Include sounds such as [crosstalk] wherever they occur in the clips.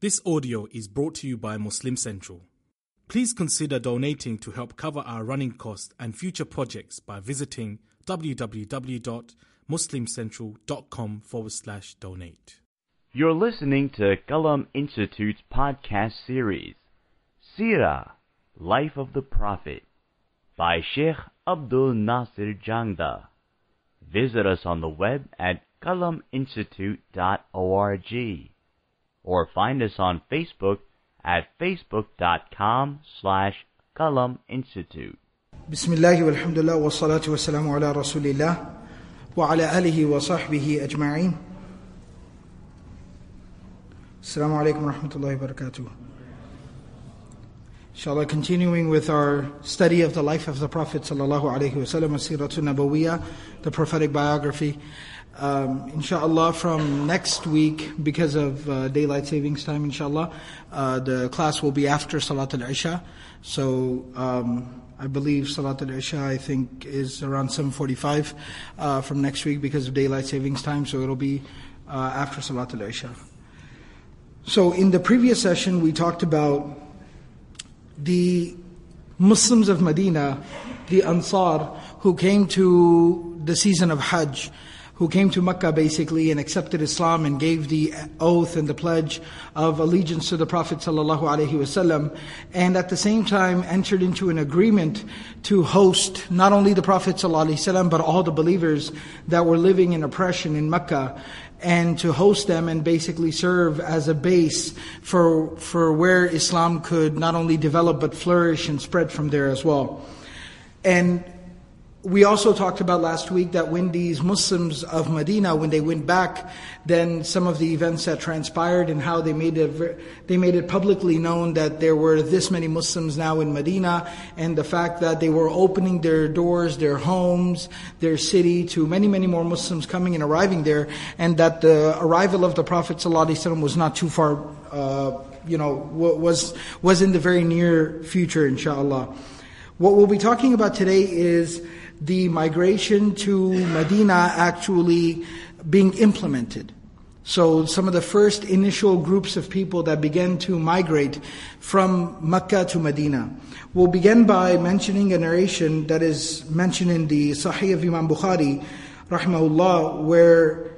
This audio is brought to you by Muslim Central. Please consider donating to help cover our running costs and future projects by visiting www.muslimcentral.com forward slash donate. You're listening to Qalam Institute's podcast series, Seerah, Life of the Prophet, by Sheikh Abdul Nasir Jangda. Visit us on the web at qalaminstitute.org or find us on Facebook at facebook.com slash Qalam Institute. Bismillah walhamdulillah wa salatu wa salamu ala rasulillah wa ala alihi wa sahbihi ajma'in. Assalamu alaikum wa rahmatullahi wa barakatuh. Inshallah, continuing with our study of the life of the Prophet sallallahu alaihi wasallam, Siratul Nabawiyyah, the prophetic biography. Um, inshallah, from next week, because of uh, daylight savings time, inshallah, uh, the class will be after Salat al-Isha. So, um, I believe Salat al-Isha, I think, is around 7.45 uh, from next week because of daylight savings time, so it'll be uh, after Salat al-Isha. So, in the previous session, we talked about the Muslims of Medina, the Ansar, who came to the season of Hajj, who came to Mecca basically and accepted Islam and gave the oath and the pledge of allegiance to the Prophet sallallahu and at the same time entered into an agreement to host not only the Prophet sallallahu but all the believers that were living in oppression in Mecca and to host them and basically serve as a base for, for where Islam could not only develop but flourish and spread from there as well. And we also talked about last week that when these Muslims of Medina, when they went back, then some of the events that transpired and how they made it, they made it publicly known that there were this many Muslims now in Medina, and the fact that they were opening their doors, their homes, their city to many, many more Muslims coming and arriving there, and that the arrival of the Prophet ﷺ was not too far, uh, you know, was was in the very near future, inshallah. What we'll be talking about today is the migration to Medina actually being implemented. So some of the first initial groups of people that began to migrate from Mecca to Medina. We'll begin by mentioning a narration that is mentioned in the Sahih of Imam Bukhari, rahimahullah, where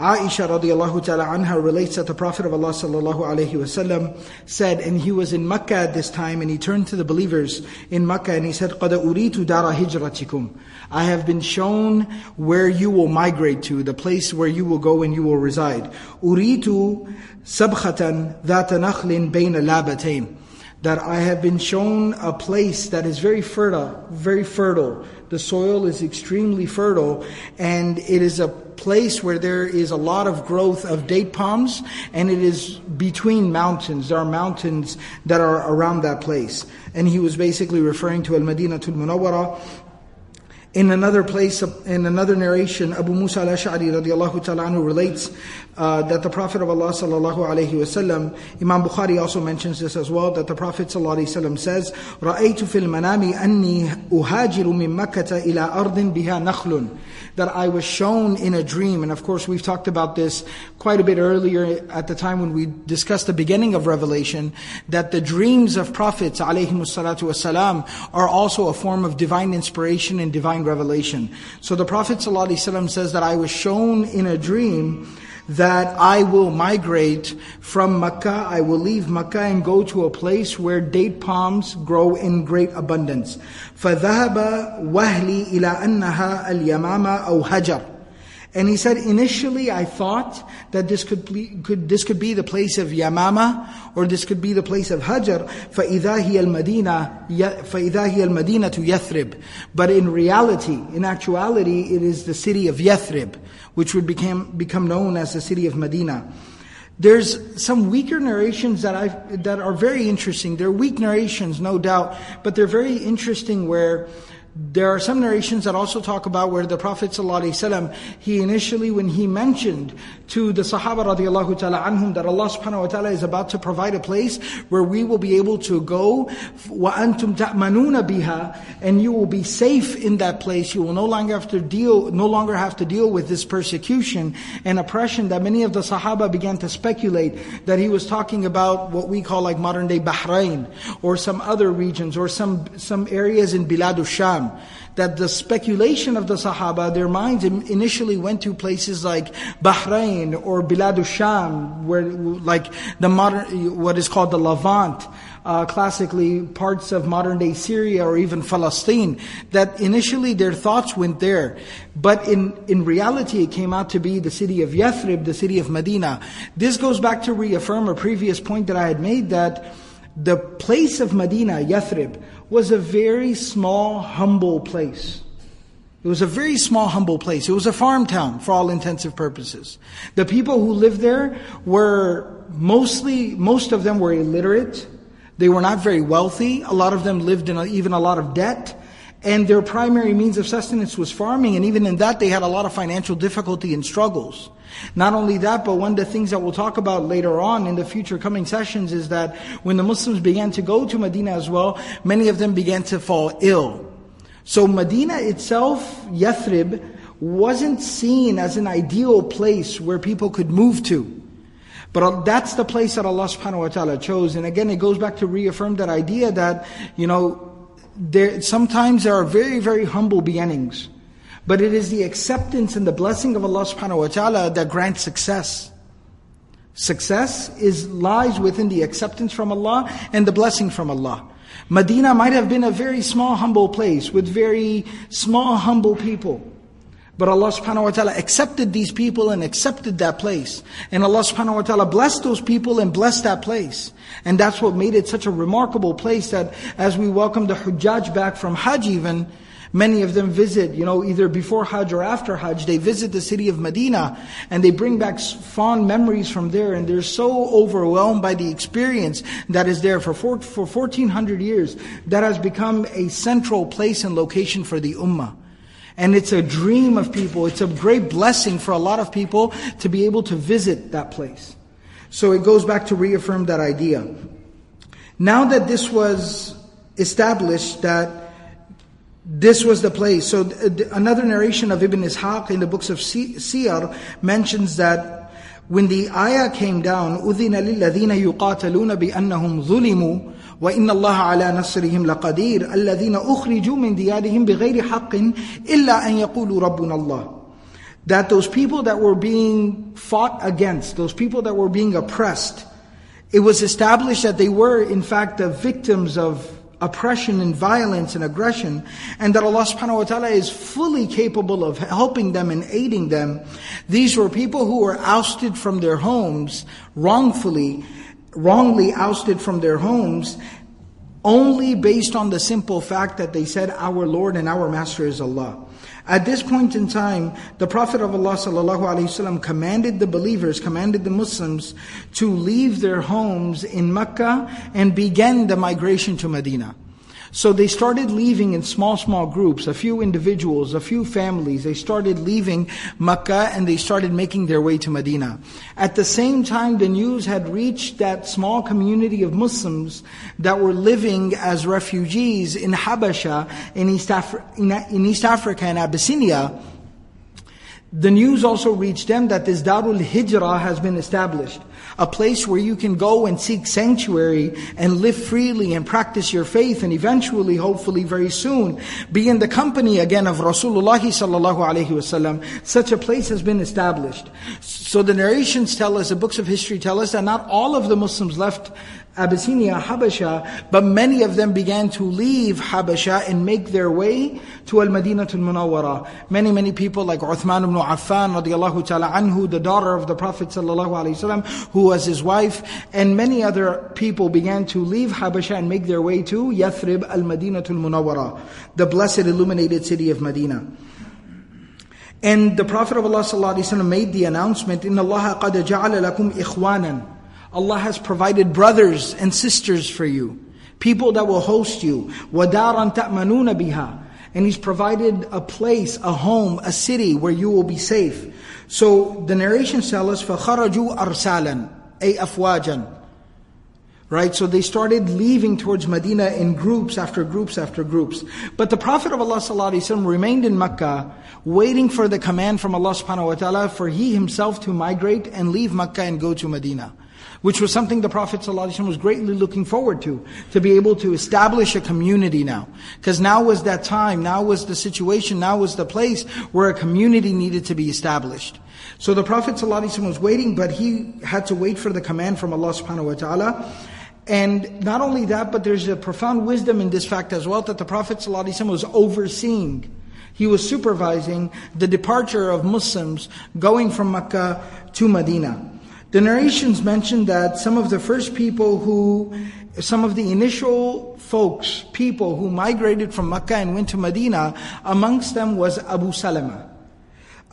Aisha radiallahu ta'ala anha relates that the Prophet of Allah sallallahu alayhi wasallam said, and he was in Mecca at this time, and he turned to the believers in Mecca and he said, قَدْ أُرِيتُ دَارَ هِجْرَتِكُمْ I have been shown where you will migrate to, the place where you will go and you will reside. أُرِيتُ سَبْخَةً ذَاتَ نَخْلٍ بَيْنَ لَابَتَيْنِ that I have been shown a place that is very fertile, very fertile. the soil is extremely fertile, and it is a place where there is a lot of growth of date palms, and it is between mountains. There are mountains that are around that place. And he was basically referring to Al Madinatul Munawwara, in another place, in another narration, Abu Musa al-Ash'ari radiallahu ta'ala anhu relates uh, that the Prophet of Allah sallallahu alayhi wasallam, Imam Bukhari also mentions this as well, that the Prophet sallallahu alayhi wasallam says, رَأَيْتُ فِي الْمَنَامِ أَنِّي أُهَاجِرُ مِن مَكَّةَ إِلَىٰ أَرْضٍ بِهَا نَخْلٌ that I was shown in a dream, and of course we've talked about this quite a bit earlier at the time when we discussed the beginning of Revelation, that the dreams of prophets wasalam are also a form of divine inspiration and divine revelation. So the Prophet ﷺ says that I was shown in a dream that I will migrate from Mecca, I will leave Mecca and go to a place where date palms grow in great abundance. فَذَهَبَ وَهْلِي إِلَىٰ أَنَّهَا الْيَمَامَ أَوْ هَجَرٍ and he said, initially I thought that this could, could, this could be the place of Yamama, or this could be the place of Hajar, فَإِذَا هِيَ الْمَدِينَةُ فَإِذَا هِيَ الْمَدِينَةُ يَثْرِبُ But in reality, in actuality, it is the city of Yathrib, which would become, become known as the city of Medina. There's some weaker narrations that I that are very interesting. They're weak narrations, no doubt, but they're very interesting where There are some narrations that also talk about where the Prophet ﷺ, he initially, when he mentioned to the Sahaba radiallahu ta'ala anhum that Allah subhanahu wa ta'ala is about to provide a place where we will be able to go, وَأَنْتُمْ تَأْمَنُونَ بِهَا And you will be safe in that place. You will no longer have to deal, no longer have to deal with this persecution and oppression that many of the Sahaba began to speculate that he was talking about what we call like modern day Bahrain or some other regions or some, some areas in Bilad sham that the speculation of the Sahaba, their minds initially went to places like Bahrain or Bilad sham where like the modern, what is called the Levant, uh, classically parts of modern day Syria or even Palestine, that initially their thoughts went there. But in, in reality, it came out to be the city of Yathrib, the city of Medina. This goes back to reaffirm a previous point that I had made that the place of Medina, Yathrib, was a very small, humble place. It was a very small, humble place. It was a farm town for all intensive purposes. The people who lived there were mostly, most of them were illiterate. They were not very wealthy. A lot of them lived in a, even a lot of debt. And their primary means of sustenance was farming, and even in that they had a lot of financial difficulty and struggles. Not only that, but one of the things that we'll talk about later on in the future coming sessions is that when the Muslims began to go to Medina as well, many of them began to fall ill. So Medina itself, Yathrib, wasn't seen as an ideal place where people could move to. But that's the place that Allah subhanahu wa ta'ala chose. And again, it goes back to reaffirm that idea that, you know, there, sometimes there are very, very humble beginnings. But it is the acceptance and the blessing of Allah subhanahu wa ta'ala that grants success. Success is lies within the acceptance from Allah and the blessing from Allah. Medina might have been a very small, humble place with very small, humble people. But Allah subhanahu wa ta'ala accepted these people and accepted that place. And Allah subhanahu wa ta'ala blessed those people and blessed that place. And that's what made it such a remarkable place that as we welcome the Hujjaj back from Hajj even, Many of them visit, you know, either before Hajj or after Hajj, they visit the city of Medina and they bring back fond memories from there and they're so overwhelmed by the experience that is there for, four, for 1400 years. That has become a central place and location for the Ummah. And it's a dream of people. It's a great blessing for a lot of people to be able to visit that place. So it goes back to reaffirm that idea. Now that this was established that this was the place. So another narration of Ibn Ishaq in the books of Siyar mentions that when the ayah came down, أُذِنَ لِلَّذِينَ يُقَاتَلُونَ بِأَنَّهُمْ ظُلِمُوا وإن الله على نصرهم لقدير الذين أخرجوا من ديارهم بغير حق إلا أن يقولوا ربنا الله that those people that were being fought against, those people that were being oppressed, it was established that they were in fact the victims of oppression and violence and aggression, and that Allah subhanahu wa ta'ala is fully capable of helping them and aiding them. These were people who were ousted from their homes wrongfully, wrongly ousted from their homes only based on the simple fact that they said, Our Lord and our Master is Allah. At this point in time, the Prophet of Allah ﷺ commanded the believers, commanded the Muslims to leave their homes in Mecca and begin the migration to Medina. So they started leaving in small, small groups, a few individuals, a few families. They started leaving Mecca and they started making their way to Medina. At the same time, the news had reached that small community of Muslims that were living as refugees in Habasha, in East, Afri- in East Africa and Abyssinia. The news also reached them that this Darul Hijrah has been established a place where you can go and seek sanctuary and live freely and practice your faith and eventually, hopefully very soon, be in the company again of Rasulullah sallallahu alaihi wasallam. Such a place has been established. So the narrations tell us, the books of history tell us that not all of the Muslims left Abyssinia, Habasha, but many of them began to leave Habasha and make their way to Al-Madinah al-Munawwara. Many, many people like Uthman ibn Affan radiallahu ta'ala anhu, the daughter of the Prophet sallallahu alaihi wasallam, who was his wife, and many other people began to leave Habasha and make their way to Yathrib al-Madinah al-Munawwara, the blessed illuminated city of Medina. And the Prophet of Allah sallallahu alaihi wasallam made the announcement, "Inna Allah qad ja'ala lakum ikhwanan." Allah has provided brothers and sisters for you, people that will host you. وَدَارًا تَأْمَنُونَ بِهَا and He's provided a place, a home, a city where you will be safe. So the narrations tell us, فَخَرَجُوا أَرْسَالًا أي أفواجا Right? So they started leaving towards Medina in groups after groups after groups. But the Prophet of Allah ﷺ remained in Mecca, waiting for the command from Allah subhanahu wa ta'ala for he himself to migrate and leave Mecca and go to Medina. Which was something the Prophet ﷺ was greatly looking forward to, to be able to establish a community now. Because now was that time, now was the situation, now was the place where a community needed to be established. So the Prophet ﷺ was waiting, but he had to wait for the command from Allah subhanahu wa ta'ala. And not only that, but there's a profound wisdom in this fact as well that the Prophet ﷺ was overseeing. He was supervising the departure of Muslims going from Mecca to Medina. The narrations mention that some of the first people who, some of the initial folks, people who migrated from Mecca and went to Medina, amongst them was Abu Salama.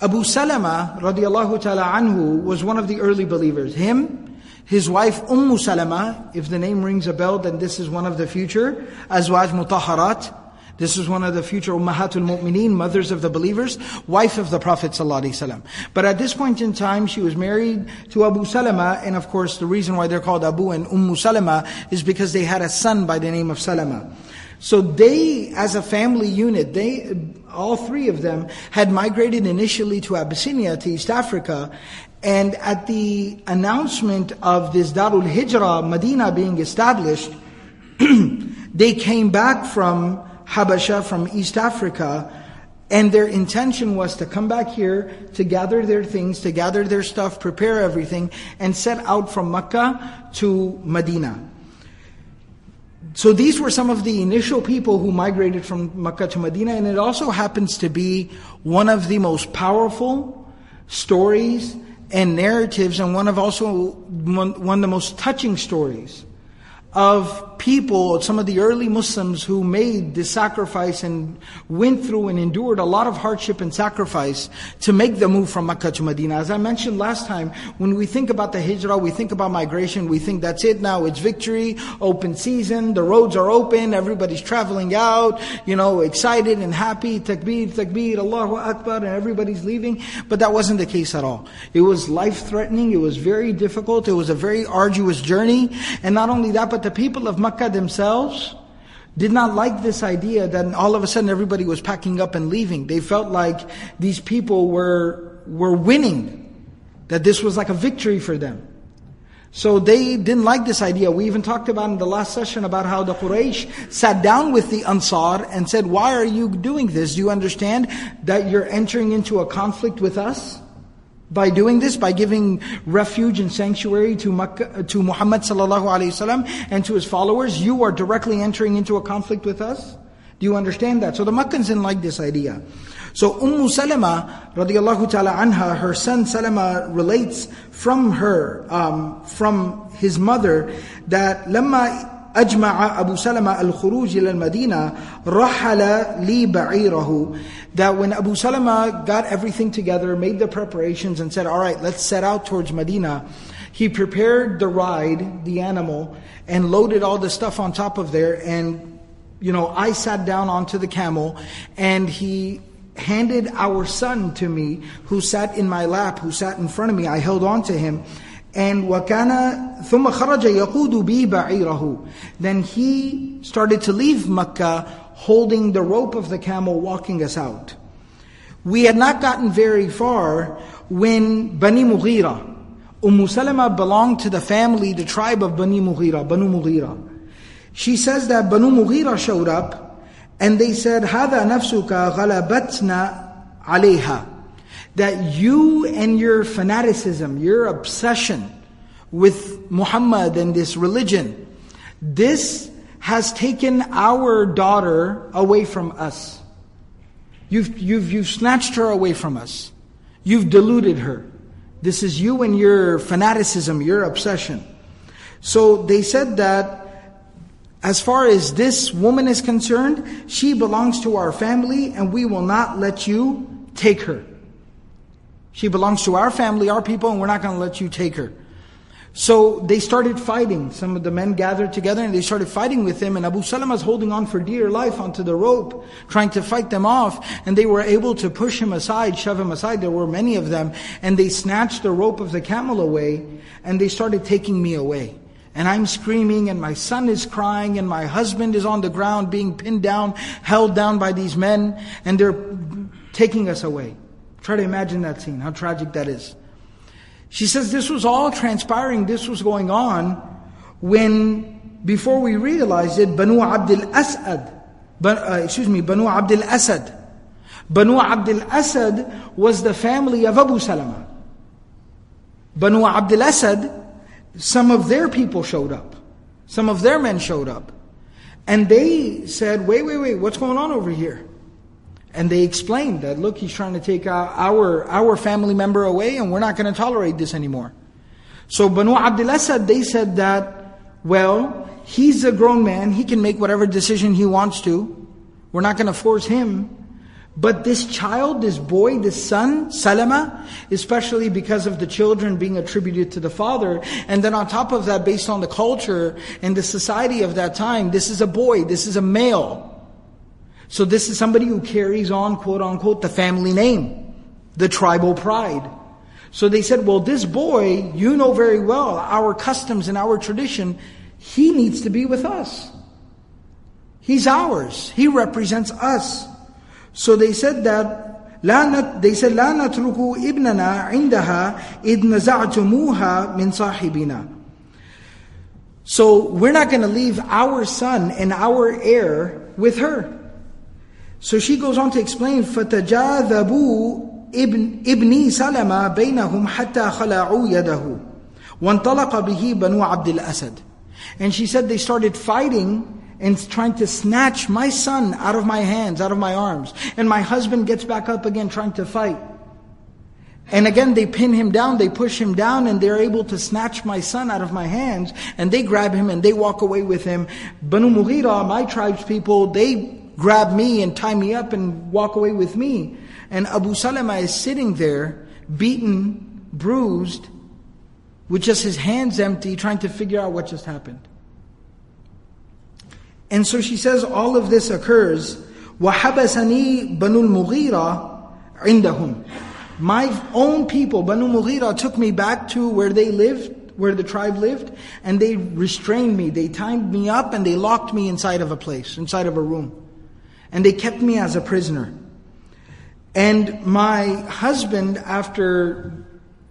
Abu Salama, radiallahu ta'ala anhu, was one of the early believers. Him, his wife Umm Salama, if the name rings a bell, then this is one of the future Azwaj Mutaharat. This is one of the future Ummahatul Mu'mineen, mothers of the believers, wife of the Prophet ﷺ. But at this point in time, she was married to Abu Salama, and of course the reason why they're called Abu and Umm Salama is because they had a son by the name of Salama. So they, as a family unit, they, all three of them, had migrated initially to Abyssinia, to East Africa, and at the announcement of this Darul Hijrah, Medina being established, [clears throat] they came back from Habasha, from East Africa, and their intention was to come back here to gather their things, to gather their stuff, prepare everything, and set out from Mecca to Medina. So these were some of the initial people who migrated from Mecca to Medina, and it also happens to be one of the most powerful stories and narratives, and one of also one, one of the most touching stories of people, some of the early Muslims who made this sacrifice and went through and endured a lot of hardship and sacrifice to make the move from Mecca to Medina. As I mentioned last time, when we think about the hijrah, we think about migration, we think that's it now, it's victory, open season, the roads are open, everybody's traveling out, you know, excited and happy, takbir, takbir, Allahu Akbar, and everybody's leaving. But that wasn't the case at all. It was life threatening, it was very difficult, it was a very arduous journey, and not only that, but the people of Makkah themselves did not like this idea that all of a sudden everybody was packing up and leaving. They felt like these people were, were winning, that this was like a victory for them. So they didn't like this idea. We even talked about in the last session about how the Quraysh sat down with the Ansar and said, why are you doing this? Do you understand that you're entering into a conflict with us? By doing this, by giving refuge and sanctuary to, Makkah, to Muhammad sallallahu alaihi wasallam and to his followers, you are directly entering into a conflict with us. Do you understand that? So the Makkans didn't like this idea. So Umm Salama radiallahu ta'ala anha, her son Salama relates from her, um, from his mother, that لما أجمع أبو سلمة الخروج إلى المدينة رحل لي بعيره that when Abu Salama got everything together, made the preparations and said, all right, let's set out towards Medina, he prepared the ride, the animal, and loaded all the stuff on top of there. And, you know, I sat down onto the camel and he handed our son to me, who sat in my lap, who sat in front of me. I held on to him. And وَكَانَ ثُمَّ خَرَجَ يَقُودُ بِي بَعِيرَهُ Then he started to leave Mecca holding the rope of the camel, walking us out. We had not gotten very far when Bani Mughira, Umm Salama belonged to the family, the tribe of Bani Mughira, Banu Mughira. She says that Banu Mughira showed up and they said, هذا نفسك غلبتنا عليها. that you and your fanaticism, your obsession with Muhammad and this religion, this has taken our daughter away from us. You've, you've, you've snatched her away from us. You've deluded her. This is you and your fanaticism, your obsession. So they said that as far as this woman is concerned, she belongs to our family and we will not let you take her. She belongs to our family, our people, and we're not going to let you take her. So they started fighting. Some of the men gathered together and they started fighting with him. And Abu Salama is holding on for dear life onto the rope, trying to fight them off. And they were able to push him aside, shove him aside. There were many of them. And they snatched the rope of the camel away and they started taking me away. And I'm screaming and my son is crying and my husband is on the ground being pinned down, held down by these men. And they're taking us away. Try to imagine that scene, how tragic that is. She says this was all transpiring, this was going on when, before we realized it, Banu Abdul Asad, uh, excuse me, Banu Abdul Asad. Banu Abdul Asad was the family of Abu Salama. Banu Abdul Asad, some of their people showed up. Some of their men showed up. And they said, wait, wait, wait, what's going on over here? And they explained that, look, he's trying to take our, our family member away and we're not going to tolerate this anymore. So Banu Abdul Asad, they said that, well, he's a grown man, he can make whatever decision he wants to. We're not going to force him. But this child, this boy, this son, Salama, especially because of the children being attributed to the father, and then on top of that, based on the culture and the society of that time, this is a boy, this is a male. So this is somebody who carries on, quote unquote, the family name, the tribal pride. So they said, well, this boy, you know very well our customs and our tradition, he needs to be with us. He's ours. He represents us. So they said that لا they said لا نترك ابننا عندها إذ نزعتموها من صاحبنا. So we're not going to leave our son and our heir with her. So she goes on to explain, فَتَجَاذَبُوا ابن ابني سلمة بينهم حتى خلعوا يده وانطلق به بنو عبد الأسد And she said they started fighting and trying to snatch my son out of my hands, out of my arms. And my husband gets back up again trying to fight. And again, they pin him down, they push him down, and they're able to snatch my son out of my hands. And they grab him and they walk away with him. Banu Mughira, my tribe's people, they grab me and tie me up and walk away with me. And Abu Salama is sitting there, beaten, bruised, with just his hands empty, trying to figure out what just happened. And so she says all of this occurs. وَحَبَسَنِي بَنُو الْمُغِيرَةِ عِنْدَهُمْ My own people, Banu Mughira, took me back to where they lived, where the tribe lived, and they restrained me. They tied me up and they locked me inside of a place, inside of a room and they kept me as a prisoner. And my husband, after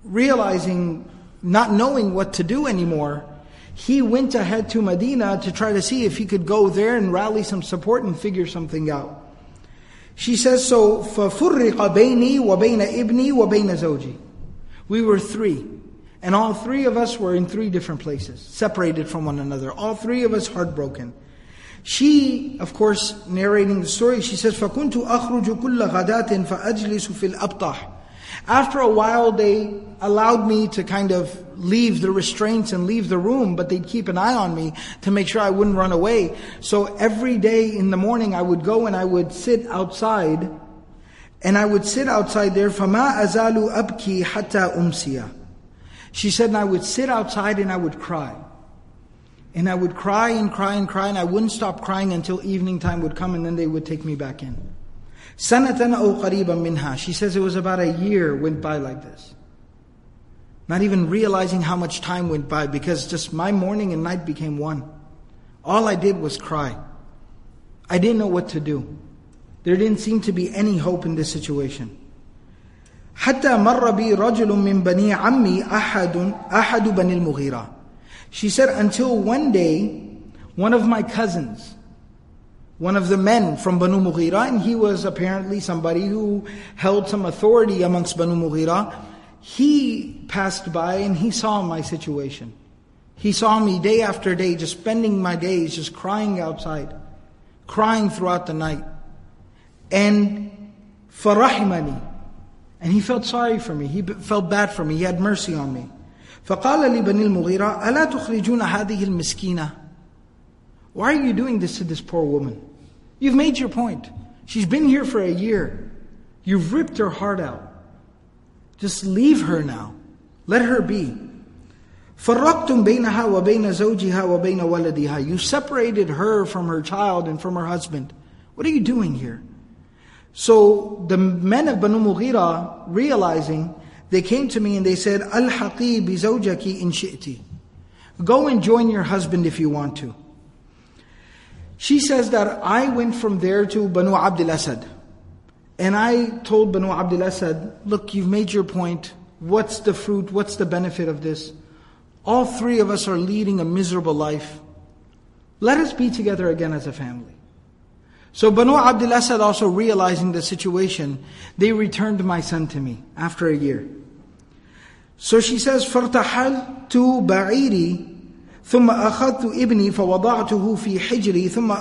realizing, not knowing what to do anymore, he went ahead to Medina to try to see if he could go there and rally some support and figure something out. She says, so, فَفُرِّقَ بَيْنِي وَبَيْنَ إِبْنِي وَبَيْنَ زَوْجِي We were three. And all three of us were in three different places, separated from one another. All three of us heartbroken. She, of course, narrating the story, she says, فَكُنْتُ أَخْرُجُ كُلَّ غَدَاةٍ فَأَجْلِسُ فِي الْأَبْطَحِ After a while, they allowed me to kind of leave the restraints and leave the room, but they'd keep an eye on me to make sure I wouldn't run away. So every day in the morning, I would go and I would sit outside, and I would sit outside there, فَمَا أَزَالُ أَبْكِي حَتَّى أُمْسِيَ She said, and I would sit outside and I would cry. And I would cry and cry and cry, and I wouldn't stop crying until evening time would come, and then they would take me back in. Sanatan أو قريبا minha. She says it was about a year went by like this. Not even realizing how much time went by because just my morning and night became one. All I did was cry. I didn't know what to do. There didn't seem to be any hope in this situation. حتى مر بي رجل من بني عمي أحد أحد بني المغيرة she said, until one day, one of my cousins, one of the men from Banu Mughira, and he was apparently somebody who held some authority amongst Banu Mughira, he passed by and he saw my situation. He saw me day after day, just spending my days just crying outside, crying throughout the night. And farahimani, and he felt sorry for me. He felt bad for me. He had mercy on me. فقال لبني المغيرة ألا تخرجون هذه المسكينة Why are you doing this to this poor woman? You've made your point. She's been here for a year. You've ripped her heart out. Just leave her now. Let her be. فرقتم بينها وبين زوجها وبين ولدها. You separated her from her child and from her husband. What are you doing here? So the men of Banu Mughira, realizing, they came to me and they said, Al-haqi bi zawjaki in shi'ti. Go and join your husband if you want to. She says that I went from there to Banu Abdul Asad. And I told Banu Abdul Asad, look, you've made your point. What's the fruit? What's the benefit of this? All three of us are leading a miserable life. Let us be together again as a family. So Banu Abdul Asad also realizing the situation, they returned my son to me after a year. So she says, فَارْتَحَلْتُ بَعِيرِي ثم أخذت ابني فوضعته في حجري ثم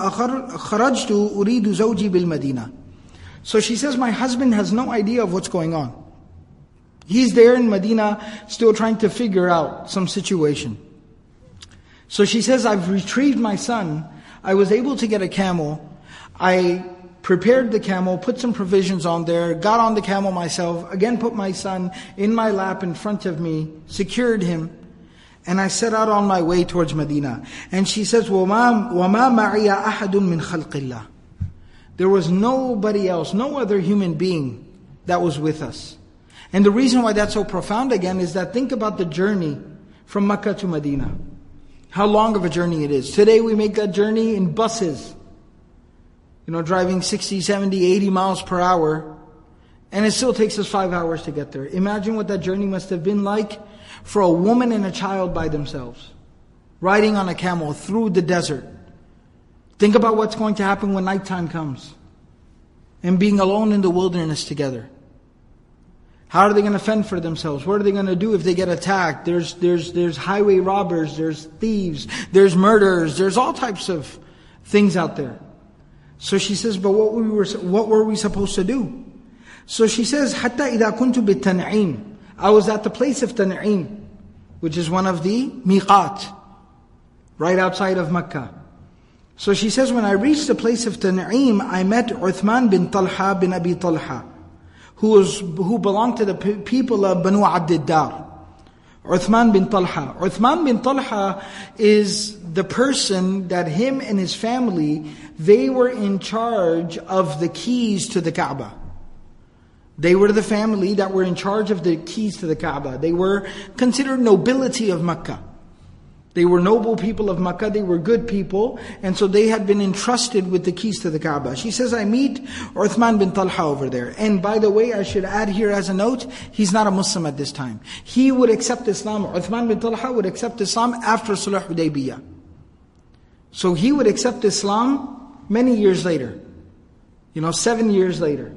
خرجت أريد زوجي بالمدينة. So she says, my husband has no idea of what's going on. He's there in Medina still trying to figure out some situation. So she says, I've retrieved my son. I was able to get a camel. I prepared the camel, put some provisions on there, got on the camel myself, again put my son in my lap in front of me, secured him, and I set out on my way towards Medina. And she says, وَمَا, وَمَا مَعِيَ أَحَدٌ مِّن خَلْقِ اللَّهِ There was nobody else, no other human being that was with us. And the reason why that's so profound again is that think about the journey from Mecca to Medina. How long of a journey it is. Today we make that journey in buses. you know, driving 60, 70, 80 miles per hour. And it still takes us five hours to get there. Imagine what that journey must have been like for a woman and a child by themselves. Riding on a camel through the desert. Think about what's going to happen when nighttime comes. And being alone in the wilderness together. How are they going to fend for themselves? What are they going to do if they get attacked? There's, there's, there's highway robbers, there's thieves, there's murderers, there's all types of things out there. So she says, but what, we were, what were we supposed to do? So she says, حتى إذا كنت بالتنعيم I was at the place of Tan'im, which is one of the miqat, right outside of Mecca. So she says, when I reached the place of Tan'im, I met Uthman bin Talha bin Abi Talha who, was, who belonged to the people of Banu Abdiddar. Uthman bin Talha. Uthman bin Talha is the person that him and his family, they were in charge of the keys to the Kaaba. They were the family that were in charge of the keys to the Kaaba. They were considered nobility of Mecca. They were noble people of Makkah, they were good people, and so they had been entrusted with the keys to the Kaaba. She says, I meet Uthman bin Talha over there. And by the way, I should add here as a note, he's not a Muslim at this time. He would accept Islam, Uthman bin Talha would accept Islam after Sulh Hudaybiyah. So he would accept Islam many years later. You know, seven years later.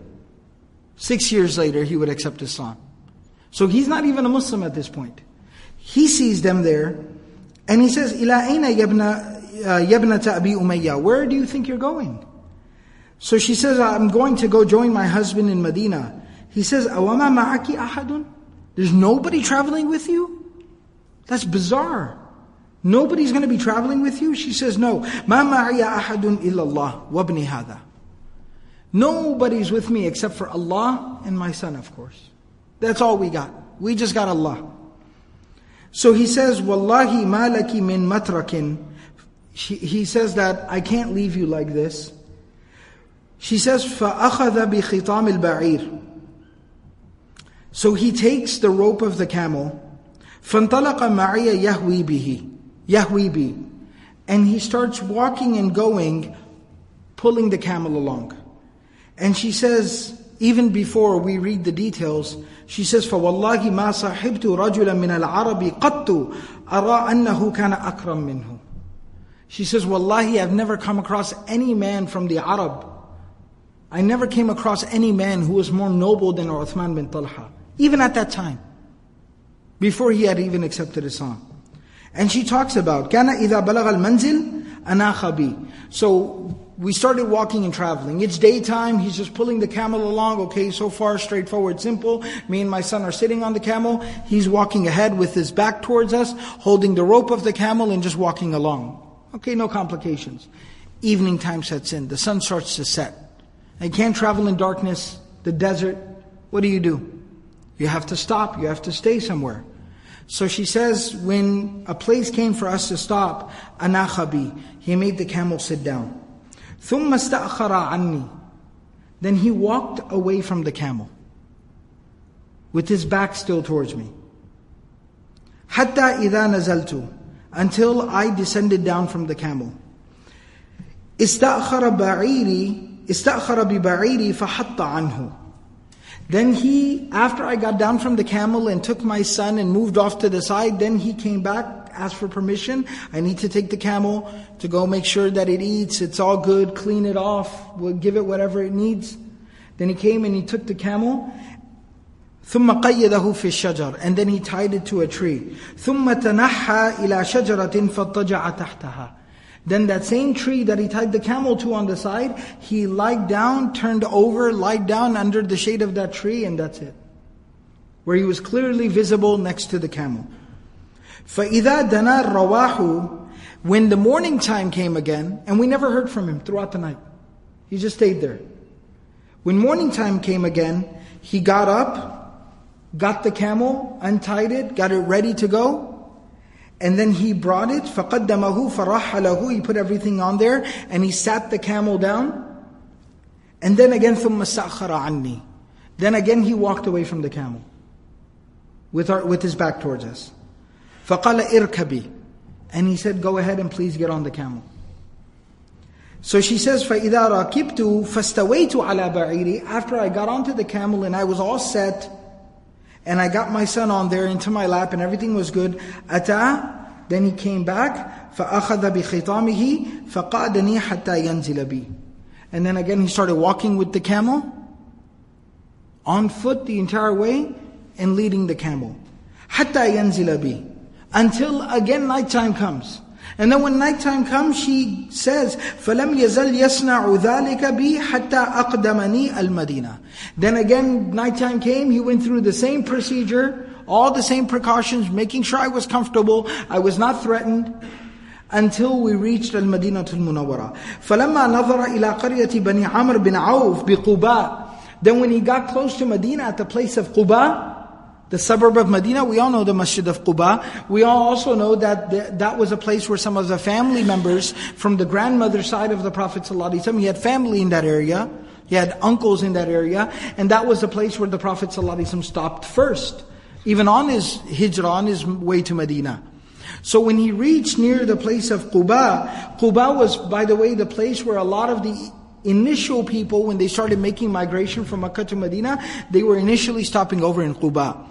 Six years later, he would accept Islam. So he's not even a Muslim at this point. He sees them there, and he says, Ila aina yabnata uh, Abi Umayyah, where do you think you're going? So she says, I'm going to go join my husband in Medina. He says, Awama ma'aki ahadun? There's nobody traveling with you? That's bizarre. Nobody's going to be traveling with you? She says, no. Ma ma'iya ahadun illallah wabni hada. Nobody's with me except for Allah and my son, of course. That's all we got. We just got Allah. So he says, Wallahi malaki min matrakin. He says that I can't leave you like this. She says, فَأَخَذَ بِخِطَامِ الْبَعِيرِ So he takes the rope of the camel. فَانْطَلَقَ مَعِيَ يَهْوِي بِهِ يَهْوِي بِهِ And he starts walking and going, pulling the camel along. And she says, even before we read the details, she says, فَوَاللَّهِ مَا صَحِبْتُ رَجُلًا مِنَ الْعَرَبِ قَطُّ أَرَىٰ أَنَّهُ كَانَ أَكْرَمْ مِنْهُ She says, Wallahi, I've never come across any man from the Arab. I never came across any man who was more noble than Uthman bin Talha. Even at that time. Before he had even accepted Islam. And she talks about, كَانَ إِذَا بَلَغَ الْمَنْزِلِ أَنَاخَ بِي So, we started walking and traveling. It's daytime, he's just pulling the camel along. Okay, so far, straightforward, simple. Me and my son are sitting on the camel. He's walking ahead with his back towards us, holding the rope of the camel and just walking along. Okay, no complications. Evening time sets in, the sun starts to set. You can't travel in darkness, the desert. What do you do? You have to stop, you have to stay somewhere. So she says, when a place came for us to stop, anakhabi, he made the camel sit down. ثم استأخر عني. Then he walked away from the camel, with his back still towards me. حتى إذا نزلت, until I descended down from the camel. استأخر بعيري استأخر ببعيري فحط عنه. Then he, after I got down from the camel and took my son and moved off to the side, then he came back, asked for permission. I need to take the camel to go make sure that it eats, it's all good, clean it off, we'll give it whatever it needs. Then he came and he took the camel. ثم قيده في الشجر and then he tied it to a tree ثم تنحى إلى شجرة فاضطجع تحتها then that same tree that he tied the camel to on the side, he lied down, turned over, lied down under the shade of that tree, and that's it. Where he was clearly visible next to the camel. فَإِذَا دَنَا الرَّوَاحُ When the morning time came again, and we never heard from him throughout the night. He just stayed there. When morning time came again, he got up, got the camel, untied it, got it ready to go, and then he brought it, فَقَدَّمَهُ فَرَحَّلَهُ He put everything on there, and he sat the camel down. And then again, ثُمَّ سَأْخَرَ عَنِّي Then again he walked away from the camel, with, our, with his back towards us. فَقَالَ إِرْكَبِي And he said, go ahead and please get on the camel. So she says, فَإِذَا رَكِبْتُ فَاسْتَوَيْتُ عَلَى بَعِيرِي After I got onto the camel and I was all set, and I got my son on there into my lap and everything was good. Ata, then he came back, فَأَخَذَ بِخِطَامِهِ فَقَعْدَنِي حَتَّى يَنزِلَ بِي And then again he started walking with the camel, on foot the entire way, and leading the camel. حَتَّى يَنزِلَ بِي Until again nighttime comes. And then when nighttime comes, she says, فَلَمْ يَزَلْ يَصْنَعُ ذَلِكَ بِي حَتَّى أَقْدَمَنِي الْمَدِينَةِ Then again, nighttime came, he went through the same procedure, all the same precautions, making sure I was comfortable, I was not threatened, until we reached Al-Madinah Al-Munawwara. فَلَمَّا نَظَرَ إِلَى قَرْيَةِ بَنِي عَمْرٍ بِنْ عَوْفٍ بِقُبَاء Then when he got close to Medina at the place of Quba, the suburb of Medina, we all know the Masjid of Quba. We all also know that that was a place where some of the family members from the grandmother side of the Prophet ﷺ, he had family in that area. He had uncles in that area. And that was the place where the Prophet ﷺ stopped first. Even on his hijrah, on his way to Medina. So when he reached near the place of Quba, Quba was, by the way, the place where a lot of the initial people, when they started making migration from Makkah to Medina, they were initially stopping over in Quba.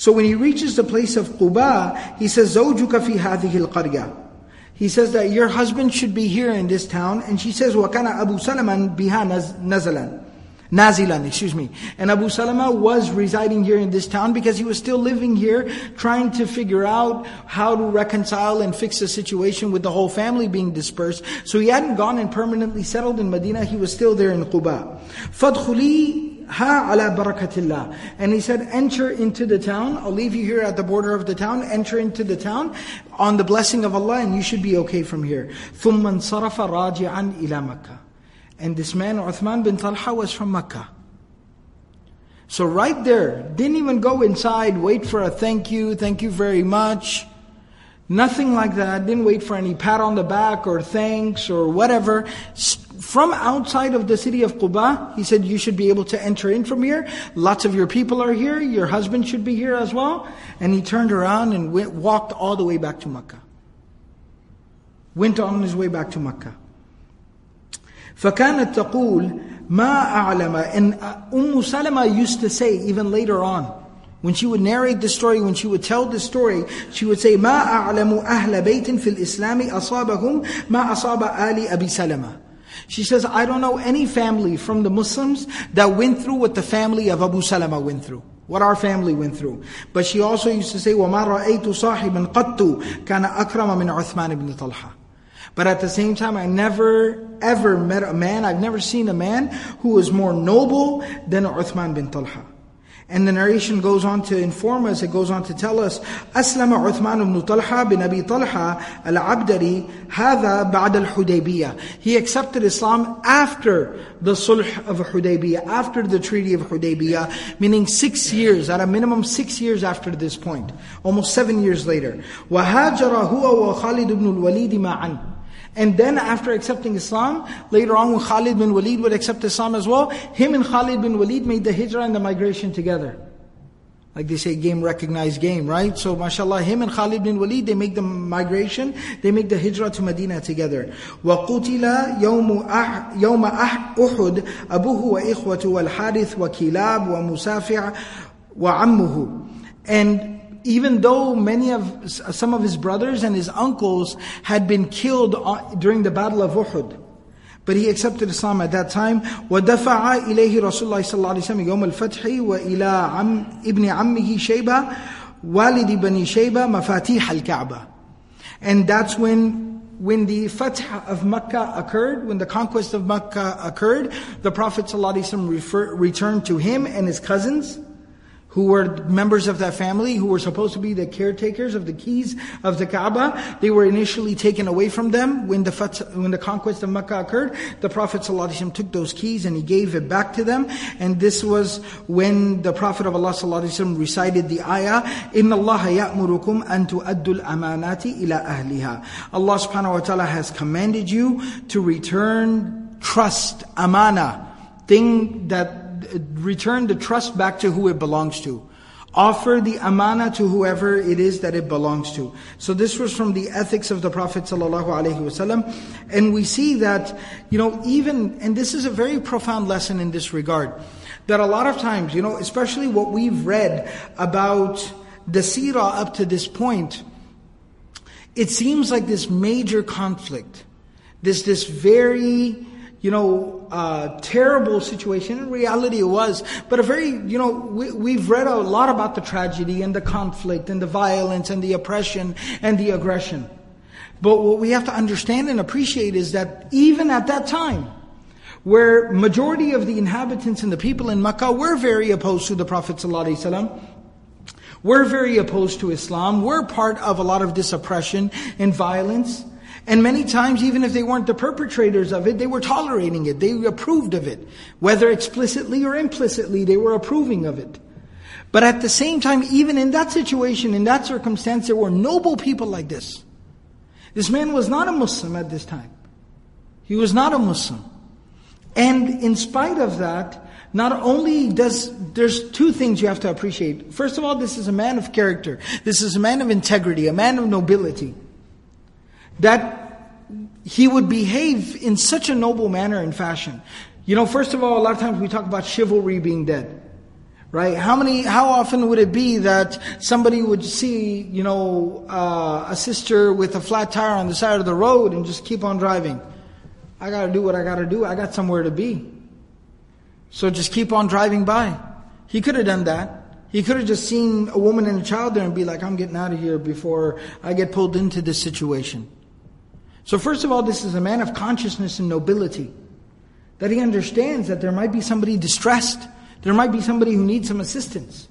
So when he reaches the place of Quba, he says, زَوْجُكَ فِي هَذِهِ الْقَرْيَةِ He says that your husband should be here in this town. And she says, وَكَانَ أَبُو سَلَمًا بِهَا نَزَلًا Nazilan, excuse me. And Abu Salama was residing here in this town because he was still living here, trying to figure out how to reconcile and fix the situation with the whole family being dispersed. So he hadn't gone and permanently settled in Medina, he was still there in Quba. فَادْخُلِي Ha ala barakatillah. And he said, enter into the town. I'll leave you here at the border of the town. Enter into the town on the blessing of Allah and you should be okay from here. ثُمَّ انصَرَفَ رَاجِعًا إِلَى مَكَّةِ And this man, Uthman bin Talha, was from Mecca. So right there, didn't even go inside, wait for a thank you, thank you very much. Nothing like that. Didn't wait for any pat on the back or thanks or whatever from outside of the city of Quba, he said, you should be able to enter in from here. Lots of your people are here. Your husband should be here as well. And he turned around and went, walked all the way back to Mecca. Went on his way back to Mecca. فكانت تقول ما أعلم and Umm Salama used to say even later on when she would narrate the story, when she would tell the story, she would say, ما أعلم أهل بيت في الإسلام أصابهم ما أصاب آل أبي سلمة she says, I don't know any family from the Muslims that went through what the family of Abu Salama went through. What our family went through. But she also used to say, وَمَا رَأَيْتُ صَاحِبًا قَدْتُ كَانَ أَكْرَمَ مِنْ عُثْمَانِ بْنِ طَلْحَةَ but at the same time, I never ever met a man, I've never seen a man who was more noble than Uthman bin Talha. And the narration goes on to inform us, it goes on to tell us, أسلم عثمان بن طلحة بن أبي طلحة العبدري هذا بعد الحديبية. He accepted Islam after the Sulh of Hudaybiyah, after the Treaty of Hudaybiyah, meaning six years, at a minimum six years after this point, almost seven years later. وهاجر هو وخالد بن الوليد معا. And then after accepting Islam, later on when Khalid bin Walid would accept Islam as well, him and Khalid bin Walid made the hijrah and the migration together. Like they say, game recognized game, right? So mashallah, him and Khalid bin Walid, they make the migration, they make the hijrah to Medina together. وَقُتِلَ يَوْمَ يوم أُحُدْ أَبُوهُ وَإِخْوَةُ وَالْحَارِث وَكِلَابُ وَمُسَافِعُ وَعَمُّهُ And even though many of some of his brothers and his uncles had been killed during the battle of Uhud. But he accepted Islam at that time. وَدَفَعَ إِلَيْهِ رَسُولُ اللَّهِ صلى الله عليه وسلم يوم الفتح وإلى عم ابن عمه شيبة والد بني شيبة مفاتيح الكعبة. And that's when when the Fath of Makkah occurred, when the conquest of Makkah occurred, the Prophet ﷺ returned to him and his cousins who were members of that family, who were supposed to be the caretakers of the keys of the Kaaba. They were initially taken away from them when the when the conquest of Mecca occurred. The Prophet ﷺ took those keys and he gave it back to them. And this was when the Prophet of Allah ﷺ recited the ayah, "Inna Allah ya'murukum an tu'addul amanati ila ahliha." Allah subhanahu wa taala has commanded you to return trust, amana, thing that return the trust back to who it belongs to. Offer the amana to whoever it is that it belongs to. So this was from the ethics of the Prophet ﷺ. And we see that, you know, even, and this is a very profound lesson in this regard, that a lot of times, you know, especially what we've read about the seerah up to this point, it seems like this major conflict, this, this very, you know, uh, terrible situation. In reality, it was, but a very, you know, we, we've read a lot about the tragedy and the conflict and the violence and the oppression and the aggression. But what we have to understand and appreciate is that even at that time, where majority of the inhabitants and the people in Makkah were very opposed to the Prophet ﷺ, were very opposed to Islam, were part of a lot of this oppression and violence, and many times, even if they weren't the perpetrators of it, they were tolerating it. They approved of it. Whether explicitly or implicitly, they were approving of it. But at the same time, even in that situation, in that circumstance, there were noble people like this. This man was not a Muslim at this time. He was not a Muslim. And in spite of that, not only does, there's two things you have to appreciate. First of all, this is a man of character. This is a man of integrity, a man of nobility that he would behave in such a noble manner and fashion. You know, first of all, a lot of times we talk about chivalry being dead. Right? How many, how often would it be that somebody would see, you know, uh, a sister with a flat tire on the side of the road and just keep on driving? I gotta do what I gotta do. I got somewhere to be. So just keep on driving by. He could have done that. He could have just seen a woman and a child there and be like, I'm getting out of here before I get pulled into this situation. So, first of all, this is a man of consciousness and nobility. That he understands that there might be somebody distressed, there might be somebody who needs some assistance.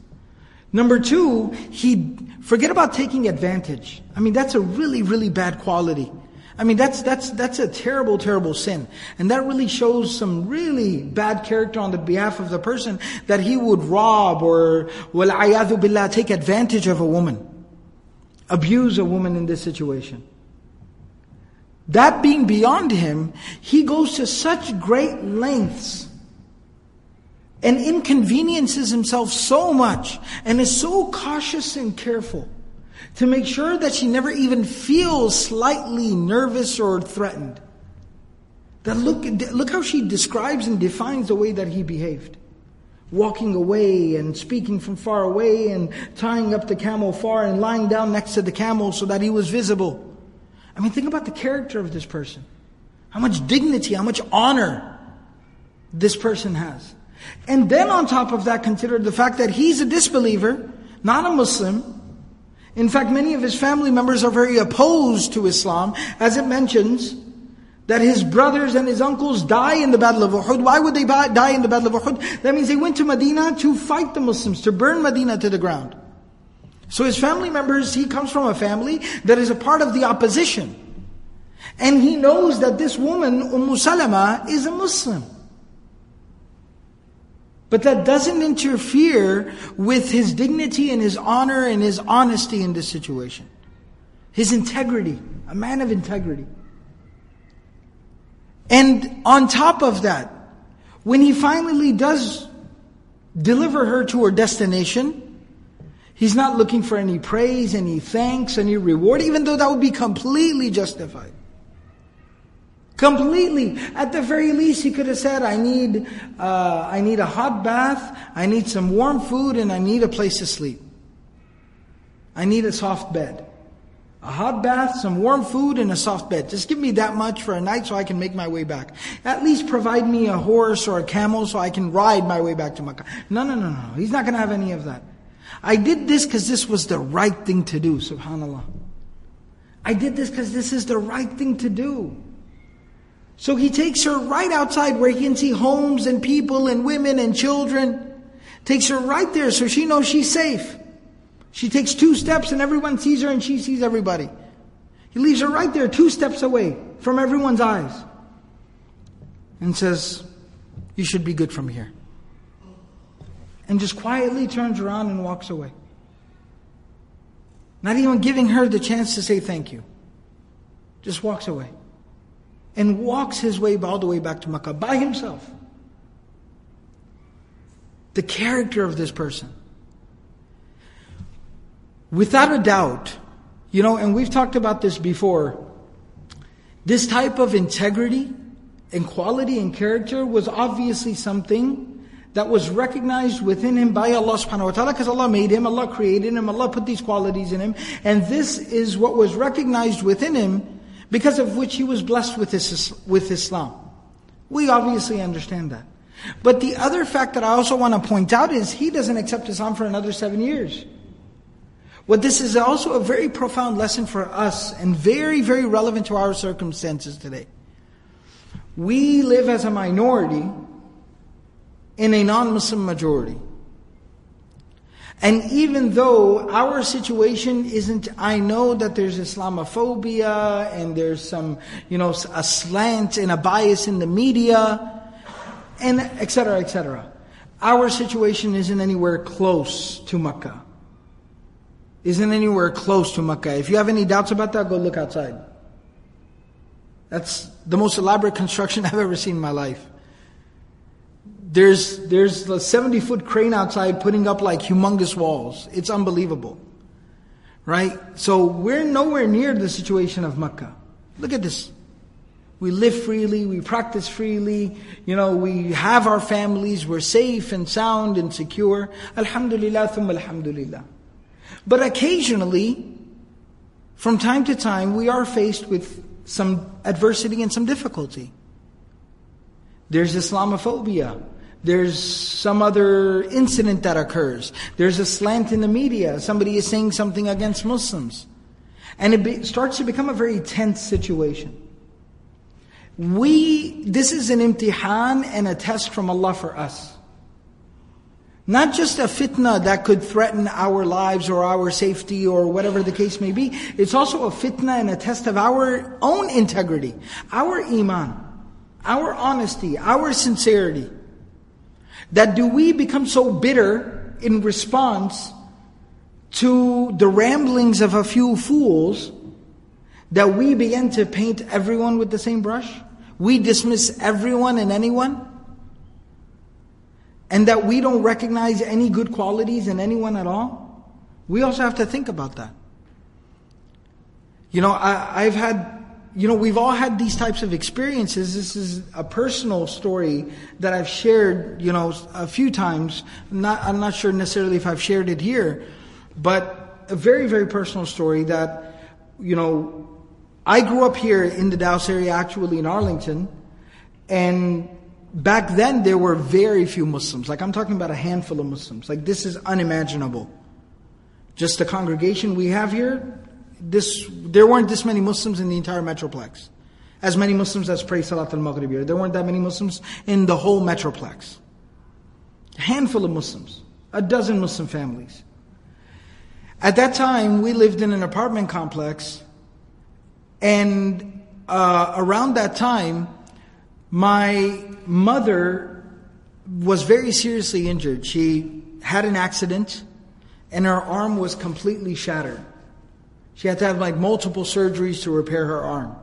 Number two, he forget about taking advantage. I mean, that's a really, really bad quality. I mean, that's, that's, that's a terrible, terrible sin. And that really shows some really bad character on the behalf of the person that he would rob or, well, billah, take advantage of a woman. Abuse a woman in this situation. That being beyond him, he goes to such great lengths and inconveniences himself so much and is so cautious and careful to make sure that she never even feels slightly nervous or threatened. That look, look how she describes and defines the way that he behaved. Walking away and speaking from far away and tying up the camel far and lying down next to the camel so that he was visible. I mean, think about the character of this person. How much dignity, how much honor this person has. And then on top of that, consider the fact that he's a disbeliever, not a Muslim. In fact, many of his family members are very opposed to Islam, as it mentions that his brothers and his uncles die in the Battle of Uhud. Why would they die in the Battle of Uhud? That means they went to Medina to fight the Muslims, to burn Medina to the ground. So his family members, he comes from a family that is a part of the opposition. And he knows that this woman, Umm Salama, is a Muslim. But that doesn't interfere with his dignity and his honor and his honesty in this situation. His integrity, a man of integrity. And on top of that, when he finally does deliver her to her destination, he's not looking for any praise, any thanks, any reward, even though that would be completely justified. Completely. At the very least, he could have said, I need, uh, I need a hot bath, I need some warm food, and I need a place to sleep. I need a soft bed. A hot bath, some warm food, and a soft bed. Just give me that much for a night so I can make my way back. At least provide me a horse or a camel so I can ride my way back to Makkah. No, no, no, no. He's not going to have any of that. I did this because this was the right thing to do, subhanAllah. I did this because this is the right thing to do. So he takes her right outside where he can see homes and people and women and children. Takes her right there so she knows she's safe. She takes two steps and everyone sees her and she sees everybody. He leaves her right there, two steps away from everyone's eyes. And says, You should be good from here. And just quietly turns around and walks away. Not even giving her the chance to say thank you. Just walks away. And walks his way all the way back to Makkah by himself. The character of this person. Without a doubt, you know, and we've talked about this before, this type of integrity and quality and character was obviously something that was recognized within him by Allah subhanahu wa ta'ala because Allah made him, Allah created him, Allah put these qualities in him. And this is what was recognized within him because of which he was blessed with, his, with Islam. We obviously understand that. But the other fact that I also want to point out is he doesn't accept Islam for another seven years. What this is also a very profound lesson for us and very, very relevant to our circumstances today. We live as a minority in a non Muslim majority. And even though our situation isn't, I know that there's Islamophobia and there's some, you know, a slant and a bias in the media, and etc. etc. Our situation isn't anywhere close to Makkah isn't anywhere close to Makkah. If you have any doubts about that, go look outside. That's the most elaborate [laughs] construction I've ever seen in my life. There's, there's a 70 foot crane outside putting up like humongous walls. It's unbelievable. Right? So we're nowhere near the situation of Makkah. Look at this. We live freely, we practice freely, you know, we have our families, we're safe and sound and secure. Alhamdulillah, thumma alhamdulillah. But occasionally, from time to time, we are faced with some adversity and some difficulty. There's Islamophobia. There's some other incident that occurs. There's a slant in the media. Somebody is saying something against Muslims. And it be, starts to become a very tense situation. We, this is an imtihan and a test from Allah for us. Not just a fitna that could threaten our lives or our safety or whatever the case may be. It's also a fitna and a test of our own integrity, our iman, our honesty, our sincerity. That do we become so bitter in response to the ramblings of a few fools that we begin to paint everyone with the same brush? We dismiss everyone and anyone? and that we don't recognize any good qualities in anyone at all, we also have to think about that. You know, I, have had, you know, we've all had these types of experiences. This is a personal story that I've shared, you know, a few times. Not, I'm not sure necessarily if I've shared it here, but a very, very personal story that, you know, I grew up here in the Dallas area, actually in Arlington, and back then there were very few Muslims. Like I'm talking about a handful of Muslims. Like this is unimaginable. Just the congregation we have here, this there weren't this many Muslims in the entire metroplex. as many Muslims as pray Salat al-Maghrib here. There weren't that many Muslims in the whole metroplex. A handful of Muslims, a dozen Muslim families. At that time, we lived in an apartment complex, and uh, around that time, my mother was very seriously injured. She had an accident, and her arm was completely shattered. She had to have like multiple surgeries to repair her arm.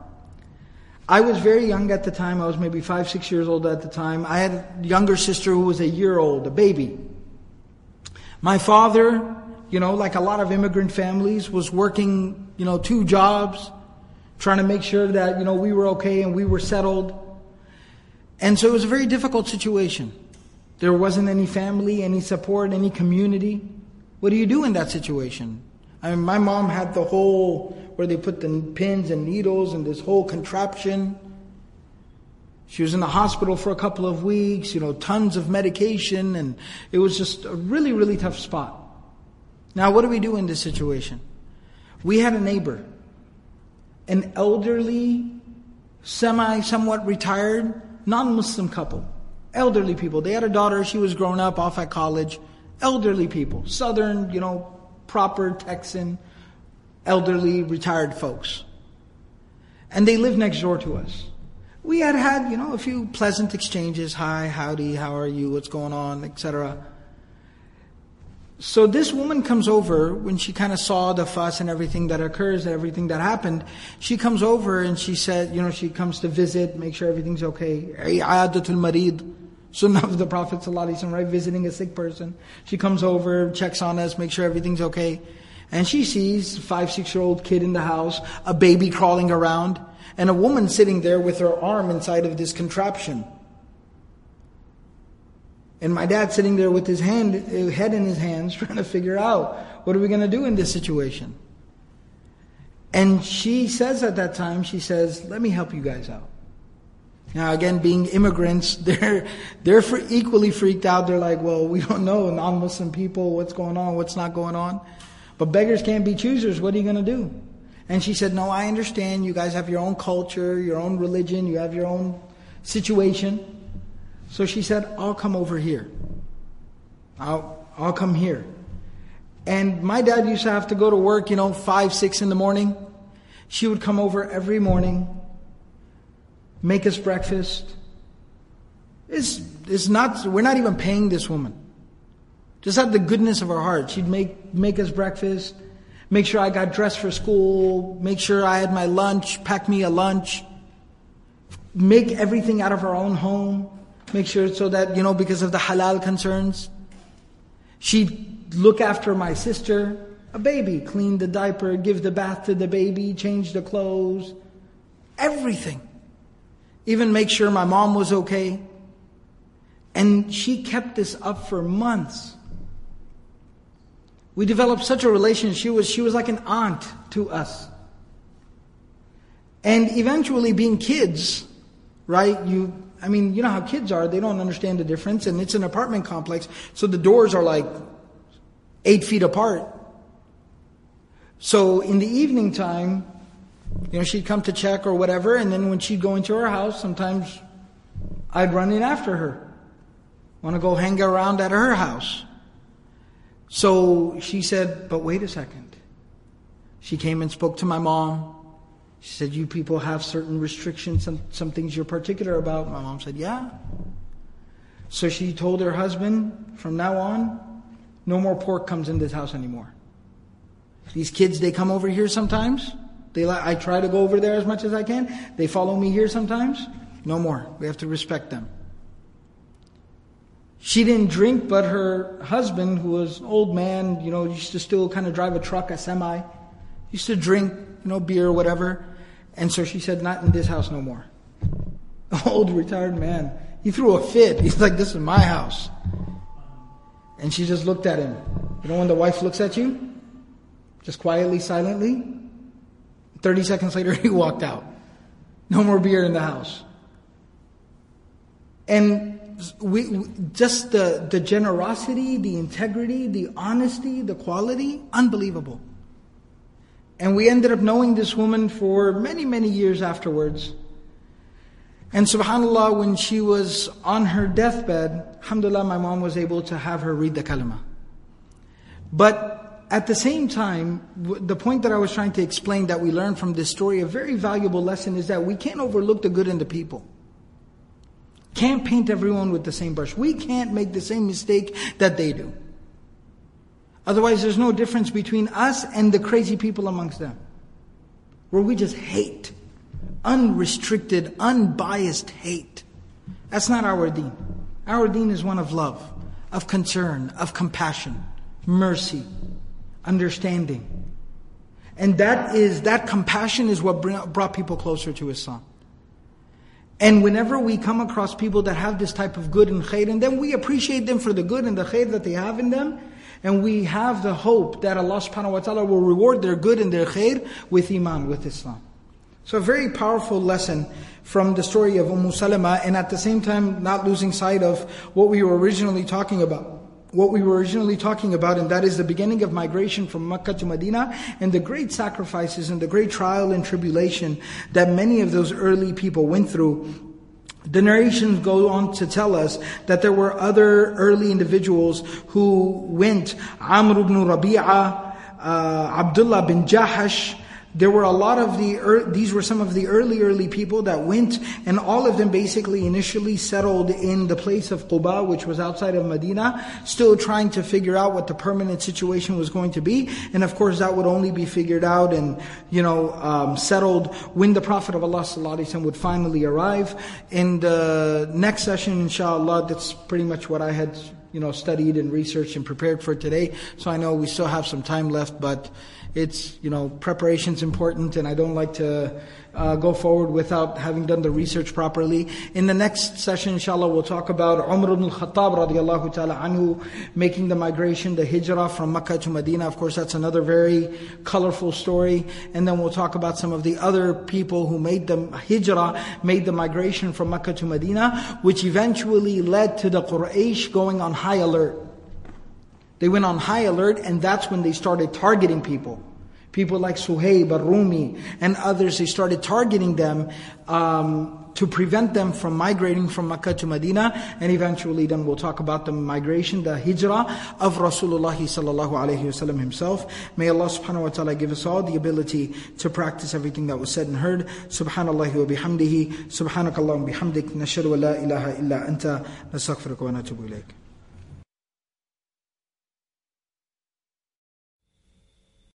I was very young at the time. I was maybe five, six years old at the time. I had a younger sister who was a year old, a baby. My father, you know, like a lot of immigrant families, was working, you know, two jobs, trying to make sure that, you know, we were okay and we were settled. And so it was a very difficult situation. There wasn't any family, any support, any community. What do you do in that situation? I mean, my mom had the whole, where they put the pins and needles and this whole contraption. She was in the hospital for a couple of weeks, you know, tons of medication, and it was just a really, really tough spot. Now, what do we do in this situation? We had a neighbor, an elderly, semi, somewhat retired, non Muslim couple. Elderly people. They had a daughter, she was grown up off at college. Elderly people. Southern, you know, proper Texan, elderly, retired folks. And they lived next door to us. We had had, you know, a few pleasant exchanges. Hi, howdy, how are you, what's going on, etc. So this woman comes over when she kind of saw the fuss and everything that occurs and everything that happened. She comes over and she said, you know, she comes to visit, make sure everything's okay. Sunnah of the Prophet ﷺ, right? Visiting a sick person. She comes over, checks on us, make sure everything's okay. And she sees five, six year old kid in the house, a baby crawling around, and a woman sitting there with her arm inside of this contraption. And my dad sitting there with his hand, uh, head in his hands, [laughs] trying to figure out what are we going to do in this situation. And she says at that time, she says, "Let me help you guys out." Now, again, being immigrants, [laughs] they're they're equally freaked out. They're like, "Well, we don't know non-Muslim people, what's going on, what's not going on." But beggars can't be choosers. What are you going to do? And she said, "No, I understand. You guys have your own culture, your own religion, you have your own situation." So she said, "I'll come over here. I'll I'll come here." And my dad used to have to go to work, you know, five, six in the morning. She would come over every morning make us breakfast. It's, it's not, we're not even paying this woman. Just out the goodness of her heart. She'd make, make us breakfast, make sure I got dressed for school, make sure I had my lunch, pack me a lunch, make everything out of her own home, make sure so that, you know, because of the halal concerns. She'd look after my sister, a baby, clean the diaper, give the bath to the baby, change the clothes, everything even make sure my mom was okay. And she kept this up for months. We developed such a relationship. She was, she was like an aunt to us. And eventually, being kids, right? You, I mean, you know how kids are. They don't understand the difference. And it's an apartment complex. So the doors are like eight feet apart. So in the evening time, you know, she'd come to check or whatever, and then when she'd go into her house, sometimes I'd run in after her. Want to go hang around at her house. So she said, but wait a second. She came and spoke to my mom. She said, You people have certain restrictions, some, some things you're particular about. My mom said, Yeah. So she told her husband, From now on, no more pork comes in this house anymore. These kids, they come over here sometimes. They I try to go over there as much as I can. They follow me here sometimes. No more. We have to respect them. She didn't drink, but her husband, who was an old man, you know, used to still kind of drive a truck, a semi, used to drink, you know, beer or whatever. And so she said, not in this house no more. [laughs] Old retired man. He threw a fit. [laughs] He's like, this is my house. And she just looked at him. You know when the wife looks at you? Just quietly, silently? 30 seconds later, [laughs] he walked out. No more beer in the house. And we, just the, the generosity, the integrity, the honesty, the quality, unbelievable. And we ended up knowing this woman for many, many years afterwards. And subhanAllah, when she was on her deathbed, alhamdulillah, my mom was able to have her read the kalima. But at the same time, the point that I was trying to explain that we learned from this story, a very valuable lesson is that we can't overlook the good in the people. Can't paint everyone with the same brush. We can't make the same mistake that they do. Otherwise, there's no difference between us and the crazy people amongst them. Where we just hate. Unrestricted, unbiased hate. That's not our deen. Our deen is one of love, of concern, of compassion, mercy, understanding. And that is, that compassion is what brought people closer to Islam. And whenever we come across people that have this type of good and khair in them, we appreciate them for the good and the khair that they have in them. And we have the hope that Allah subhanahu wa ta'ala will reward their good and their khair with iman, with Islam. So a very powerful lesson from the story of Umm Salama and at the same time not losing sight of what we were originally talking about. What we were originally talking about, and that is the beginning of migration from Mecca to Medina and the great sacrifices and the great trial and tribulation that many of those early people went through the narrations go on to tell us that there were other early individuals who went. Amr ibn Rabi'a, uh, Abdullah bin Jahash, there were a lot of the, these were some of the early, early people that went, and all of them basically initially settled in the place of Quba, which was outside of Medina, still trying to figure out what the permanent situation was going to be. And of course, that would only be figured out and, you know, um, settled when the Prophet of Allah would finally arrive. In the next session, inshallah, that's pretty much what I had, you know, studied and researched and prepared for today. So I know we still have some time left, but it's, you know, preparation's important and I don't like to uh, go forward without having done the research properly. In the next session, inshallah, we'll talk about Umar ibn al-Khattab radiallahu ta'ala anhu making the migration, the hijrah from Mecca to Medina. Of course, that's another very colorful story. And then we'll talk about some of the other people who made the hijrah, made the migration from Mecca to Medina, which eventually led to the Quraysh going on high alert. They went on high alert, and that's when they started targeting people. People like Suhaib, Rumi, and others, they started targeting them um, to prevent them from migrating from Mecca to Medina. And eventually, then we'll talk about the migration, the hijrah of Rasulullah sallallahu alaihi wasallam himself. May Allah subhanahu wa ta'ala give us all the ability to practice everything that was said and heard. Subhanallah wa bihamdihi, subhanakallah wa bihamdik, nashadu wa la ilaha illa anta, nastaghfiruka wa natubu.